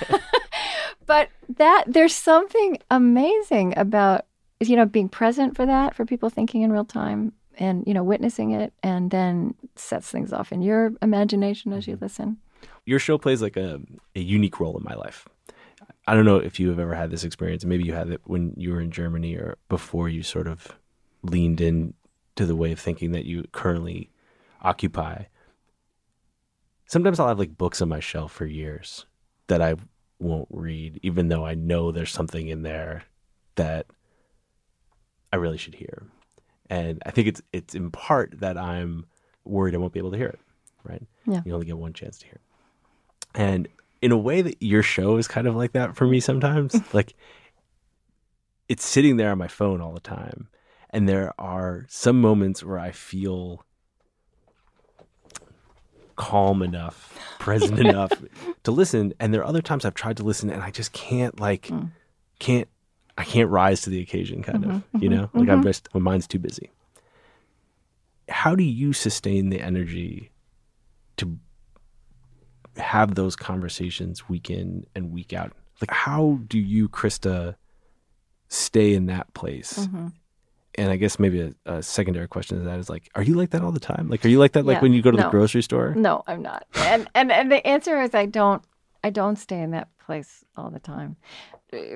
but that there's something amazing about you know being present for that for people thinking in real time and you know witnessing it and then sets things off in your imagination as you mm-hmm. listen. Your show plays like a, a unique role in my life. I don't know if you have ever had this experience, maybe you had it when you were in Germany or before you sort of leaned in to the way of thinking that you currently occupy. Sometimes I'll have like books on my shelf for years that I won't read, even though I know there's something in there that I really should hear. And I think it's it's in part that I'm worried I won't be able to hear it. Right? Yeah. You only get one chance to hear it. And in a way that your show is kind of like that for me sometimes. like it's sitting there on my phone all the time. And there are some moments where I feel calm enough, present enough to listen. And there are other times I've tried to listen and I just can't like hmm. can't I can't rise to the occasion kind of, mm-hmm, you mm-hmm, know? Like I'm mm-hmm. just my mind's too busy. How do you sustain the energy to have those conversations week in and week out? Like, how do you, Krista, stay in that place? And I guess maybe a, a secondary question to that is like, are you like that all the time? Like, are you like that like when you go to the grocery store? No, I'm not. And and and the answer is I don't I don't stay in that place all the time.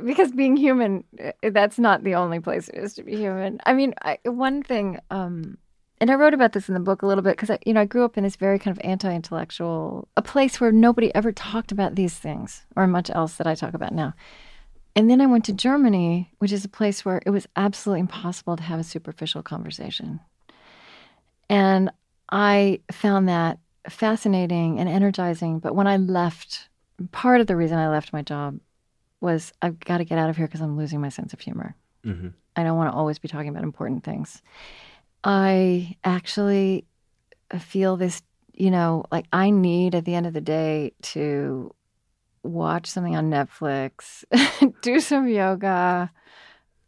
Because being human eh, that's not the only place it is to be human. I mean, I, one thing um and I wrote about this in the book a little bit because I, you know, I grew up in this very kind of anti-intellectual, a place where nobody ever talked about these things or much else that I talk about now. And then I went to Germany, which is a place where it was absolutely impossible to have a superficial conversation. And I found that fascinating and energizing. But when I left, part of the reason I left my job was I've got to get out of here because I'm losing my sense of humor. Mm-hmm. I don't want to always be talking about important things. I actually feel this, you know, like I need at the end of the day to watch something on Netflix, do some yoga.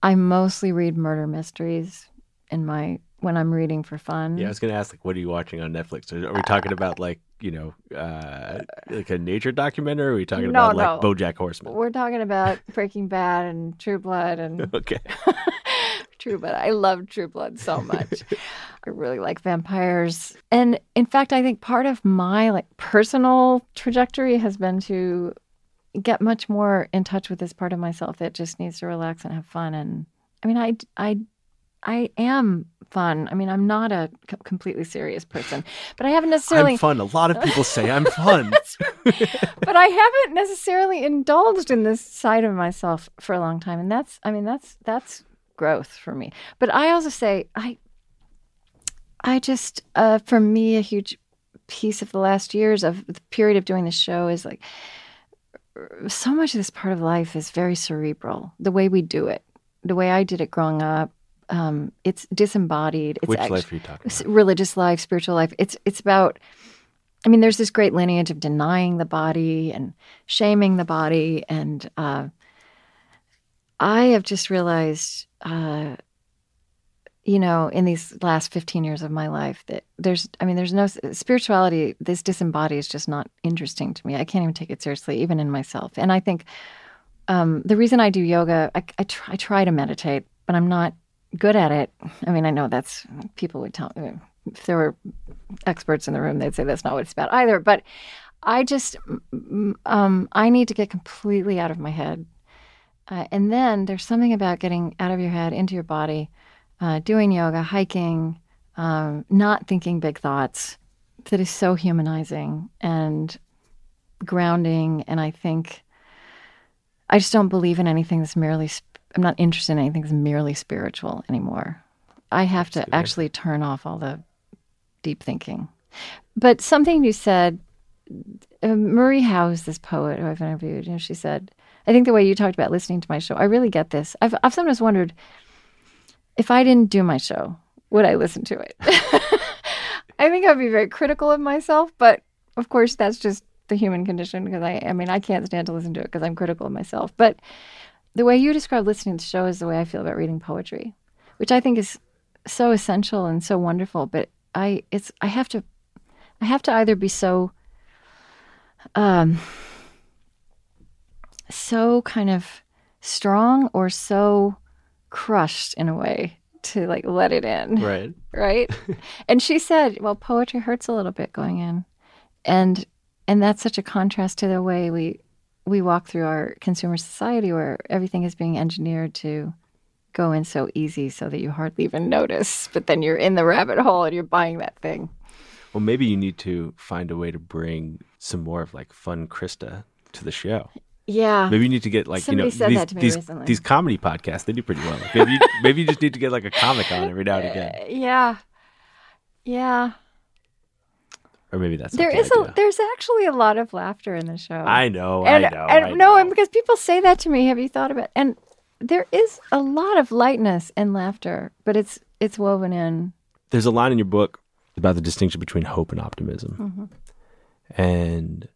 I mostly read murder mysteries in my when I'm reading for fun. Yeah, I was gonna ask, like, what are you watching on Netflix? Are, are we talking about like you know, uh, like a nature documentary? Or are we talking No, about like. BoJack Horseman? We're talking about Breaking Bad and True Blood and Okay, True Blood. I love True Blood so much. I really like vampires. And in fact, I think part of my like personal trajectory has been to get much more in touch with this part of myself that just needs to relax and have fun and I mean I I I am fun. I mean, I'm not a c- completely serious person, but I haven't necessarily I'm fun. A lot of people say I'm fun. but I haven't necessarily indulged in this side of myself for a long time, and that's I mean that's that's growth for me. But I also say I I just uh, for me a huge piece of the last years of the period of doing the show is like so much of this part of life is very cerebral. The way we do it, the way I did it growing up, um, it's disembodied. It's Which life are you talking about? religious life, spiritual life. It's it's about. I mean, there's this great lineage of denying the body and shaming the body, and uh, I have just realized, uh, you know, in these last 15 years of my life, that there's, I mean, there's no spirituality. This disembodied is just not interesting to me. I can't even take it seriously, even in myself. And I think um, the reason I do yoga, I, I, try, I try to meditate, but I'm not good at it. I mean, I know that's people would tell if there were experts in the room, they'd say that's not what it's about either. But I just, um, I need to get completely out of my head. Uh, and then there's something about getting out of your head into your body, uh, doing yoga, hiking, um, not thinking big thoughts that is so humanizing and grounding. And I think I just don't believe in anything that's merely, sp- I'm not interested in anything that's merely spiritual anymore. I have to actually turn off all the deep thinking. But something you said, uh, Marie Howe is this poet who I've interviewed. You know, she said, I think the way you talked about listening to my show, I really get this. I've, I've sometimes wondered if I didn't do my show, would I listen to it? I think I'd be very critical of myself, but of course, that's just the human condition because I, I mean, I can't stand to listen to it because I'm critical of myself. But the way you describe listening to the show is the way I feel about reading poetry, which I think is so essential and so wonderful. But I, it's, I have to, I have to either be so, um, so kind of strong or so crushed in a way to like let it in Right. right and she said well poetry hurts a little bit going in and and that's such a contrast to the way we we walk through our consumer society where everything is being engineered to go in so easy so that you hardly even notice but then you're in the rabbit hole and you're buying that thing Well, maybe you need to find a way to bring some more of like fun Krista to the show. yeah Maybe you need to get like Somebody you know these that to me these, these comedy podcasts. They do pretty well. Maybe you, maybe you just need to get like a comic on every now and again, yeah yeah or maybe that's there not a there's actually a lot of laughter in the show I know, and, I know, and I no, know. and because people say that to me, have you thought about? And there is a lot of lightness and laughter, but it's it's woven in. There's a line in your book about the distinction between hope and optimism, Mm-hmm. and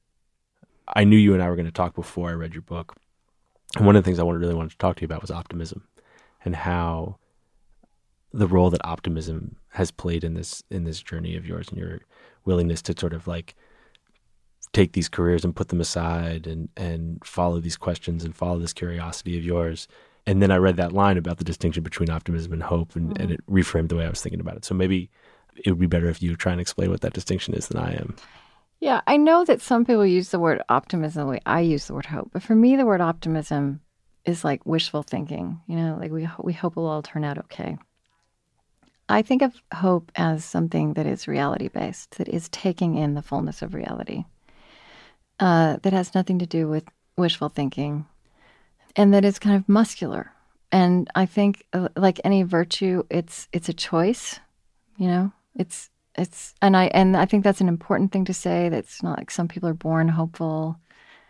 I knew you and I were going to talk before I read your book. And one of the things I wanted, really wanted to talk to you about was optimism, and how the role that optimism has played in this in this journey of yours and your willingness to sort of like take these careers and put them aside and and follow these questions and follow this curiosity of yours. And then I read that line about the distinction between optimism and hope, and, and mm-hmm. it reframed the way I was thinking about it. So maybe it would be better if you try and explain what that distinction is than I am. Yeah, I know that some people use the word optimism the way I use the word hope, but for me, the word optimism is like wishful thinking. You know, like we we hope it'll all turn out okay. I think of hope as something that is reality based, that is taking in the fullness of reality, uh, that has nothing to do with wishful thinking, and that is kind of muscular. And I think, uh, like any virtue, it's it's a choice. You know, it's It's and I and I think that's an important thing to say. That's not like some people are born hopeful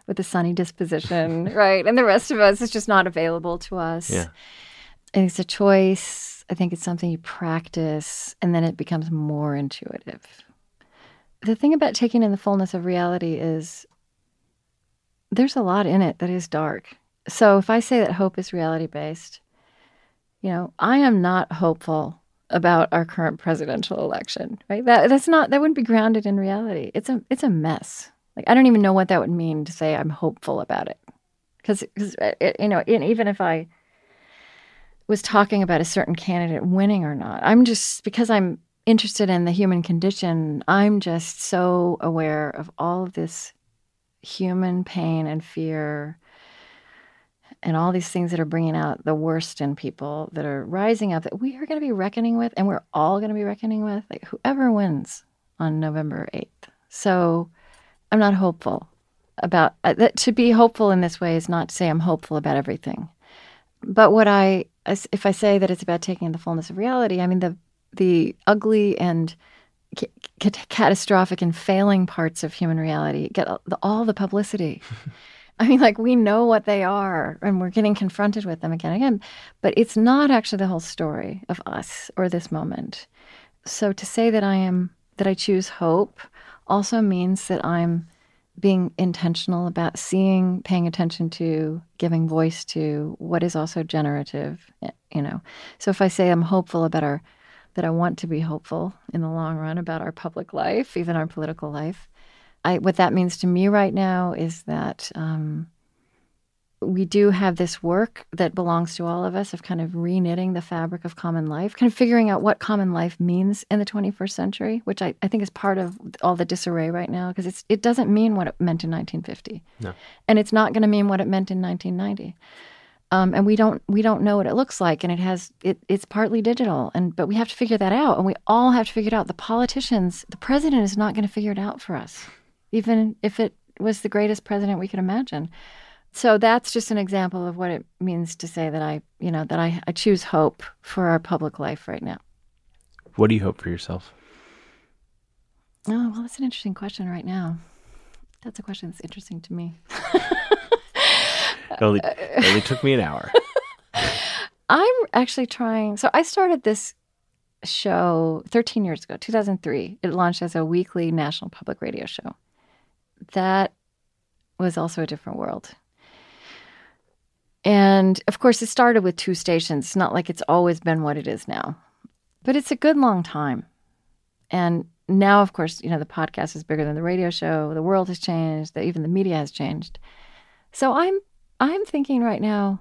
with a sunny disposition, right? And the rest of us is just not available to us. Yeah. Think it's a choice. I think it's something you practice, and then it becomes more intuitive. The thing about taking in the fullness of reality is there's a lot in it that is dark. So if I say that hope is reality based, you know, I am not hopeful about our current presidential election, right? That that's not that wouldn't be grounded in reality. It's a it's a mess. Like I don't even know what that would mean to say I'm hopeful about it, because uh, you know, and even if I was talking about a certain candidate winning or not, I'm just because I'm interested in the human condition. I'm just so aware of all of this human pain and fear and all these things that are bringing out the worst in people that are rising up that we are going to be reckoning with and we're all going to be reckoning with. Like whoever wins on november 8th so i'm not hopeful about uh, that to be hopeful in this way is not to say i'm hopeful about everything but what i if i say that it's about taking the fullness of reality i mean the the ugly and catastrophic and failing parts of human reality get all the, all the publicity I mean, like we know what they are and we're getting confronted with them again and again, but it's not actually the whole story of us or this moment. So to say that I am, that I choose hope also means that I'm being intentional about seeing, paying attention to, giving voice to what is also generative, you know. So if I say I'm hopeful about our, that I want to be hopeful in the long run about our public life, even our political life, I, what that means to me right now is that um, we do have this work that belongs to all of us of kind of reknitting the fabric of common life, kind of figuring out what common life means in the 21st century, which I, I think is part of all the disarray right now because it doesn't mean what it meant in 1950, no. and it's not going to mean what it meant in 1990. Um, and we don't we don't know what it looks like, and it has it, it's partly digital, and but we have to figure that out, and we all have to figure it out. The politicians, the president is not going to figure it out for us even if it was the greatest president we could imagine. So that's just an example of what it means to say that I, you know, that I, I choose hope for our public life right now. What do you hope for yourself? Oh, well, that's an interesting question right now. That's a question that's interesting to me. it, only, it only took me an hour. I'm actually trying. So I started this show 13 years ago, 2003. It launched as a weekly national public radio show that was also a different world. And of course, it started with two stations. It's not like it's always been what it is now, but it's a good long time. And now, of course, you know, the podcast is bigger than the radio show. The world has changed. even the media has changed. So I'm, I'm thinking right now,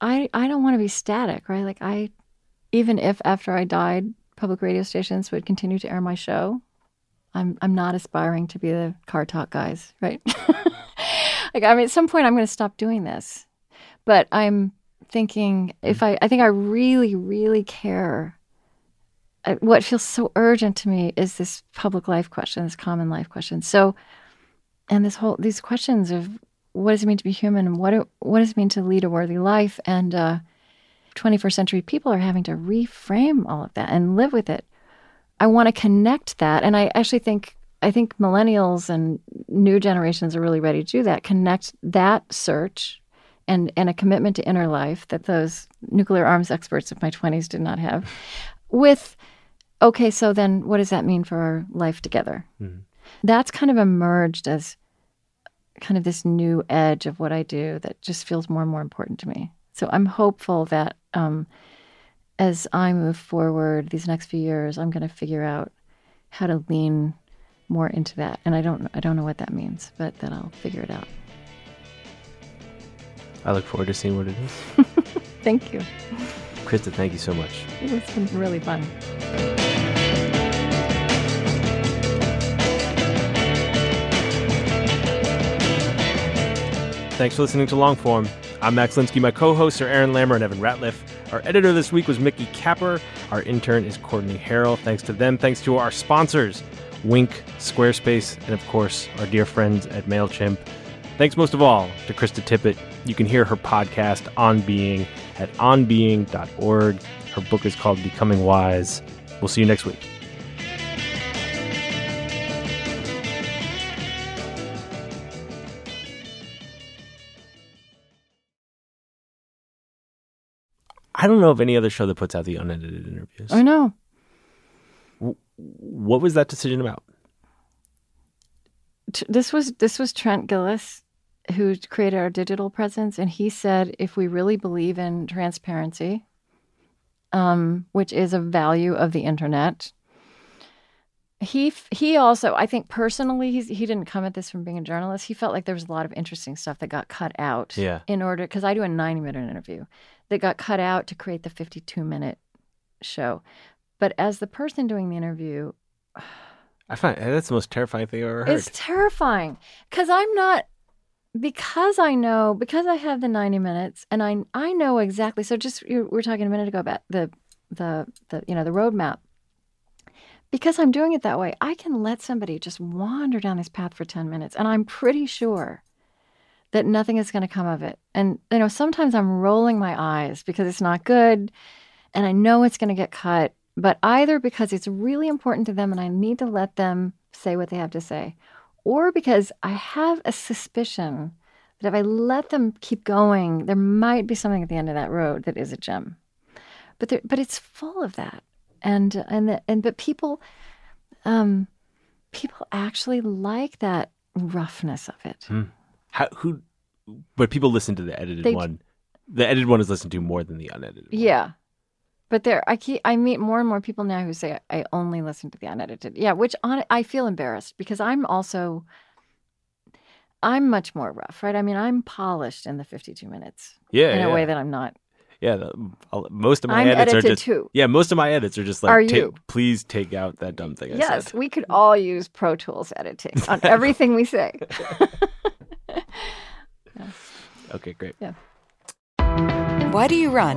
I, I don't want to be static, right? Like I, even if after I died, public radio stations would continue to air my show, I'm I'm not aspiring to be the car talk guys, right? like I mean, at some point I'm going to stop doing this, but I'm thinking if I I think I really really care. What feels so urgent to me is this public life question, this common life question. So, and this whole these questions of what does it mean to be human, and what it, what does it mean to lead a worthy life, and uh, 21st century people are having to reframe all of that and live with it I want to connect that. And I actually think I think millennials and new generations are really ready to do that. Connect that search and and a commitment to inner life that those nuclear arms experts of my 20s did not have with okay, so then what does that mean for our life together? Mm-hmm. That's kind of emerged as kind of this new edge of what I do that just feels more and more important to me. So I'm hopeful that um, as I move forward these next few years, I'm going to figure out how to lean more into that. And I don't I don't know what that means, but then I'll figure it out. I look forward to seeing what it is. thank you. Krista, thank you so much. It's been really fun. Thanks for listening to Longform. I'm Max Linsky. My co hosts are Aaron Lammer and Evan Ratliff. Our editor this week was Mickey Capper. Our intern is Courtney Harrell. Thanks to them. Thanks to our sponsors, Winc, Squarespace, and of course, our dear friends at MailChimp. Thanks most of all to Krista Tippett. You can hear her podcast, On Being, at onbeing.org. Her book is called Becoming Wise. We'll see you next week. I don't know of any other show that puts out the unedited interviews. I know. What was that decision about? This was this was Trent Gilliss, who created our digital presence, and he said if we really believe in transparency, um, which is a value of the internet, he he also I think personally he's, he didn't come at this from being a journalist. He felt like there was a lot of interesting stuff that got cut out. Yeah. In order because I do a ninety minute interview that got cut out to create the fifty two minute show. But as the person doing the interview, I find eh, that's the most terrifying thing I've ever heard. it's terrifying because I'm not because I know because I have the 90 minutes and I I know exactly. So just you we were talking a minute ago about the the the you know the roadmap. Because I'm doing it that way, I can let somebody just wander down this path for 10 minutes and I'm pretty sure that nothing is going to come of it. And you know, sometimes I'm rolling my eyes because it's not good and I know it's going to get cut, but either because it's really important to them and I need to let them say what they have to say, or because I have a suspicion that if I let them keep going, there might be something at the end of that road that is a gem. But there, but it's full of that, and and the, and but people, um, people actually like that roughness of it. How, who? But people listen to the edited They- one. The edited one is listened to more than the unedited. one. Yeah. But there, I keep, I meet more and more people now who say I only listen to the unedited. Yeah, which on I feel embarrassed because I'm also, I'm much more rough, right? I mean, I'm polished in the 52 minutes yeah, in yeah. a way that I'm not. yeah. The, I'll- most of my I'm edits are edited just too. yeah. Most of my edits are just like, Are you? please take out that dumb thing I Yes, said. we could all use Pro Tools editing on everything we say. Okay, great. Yeah. Why do you run?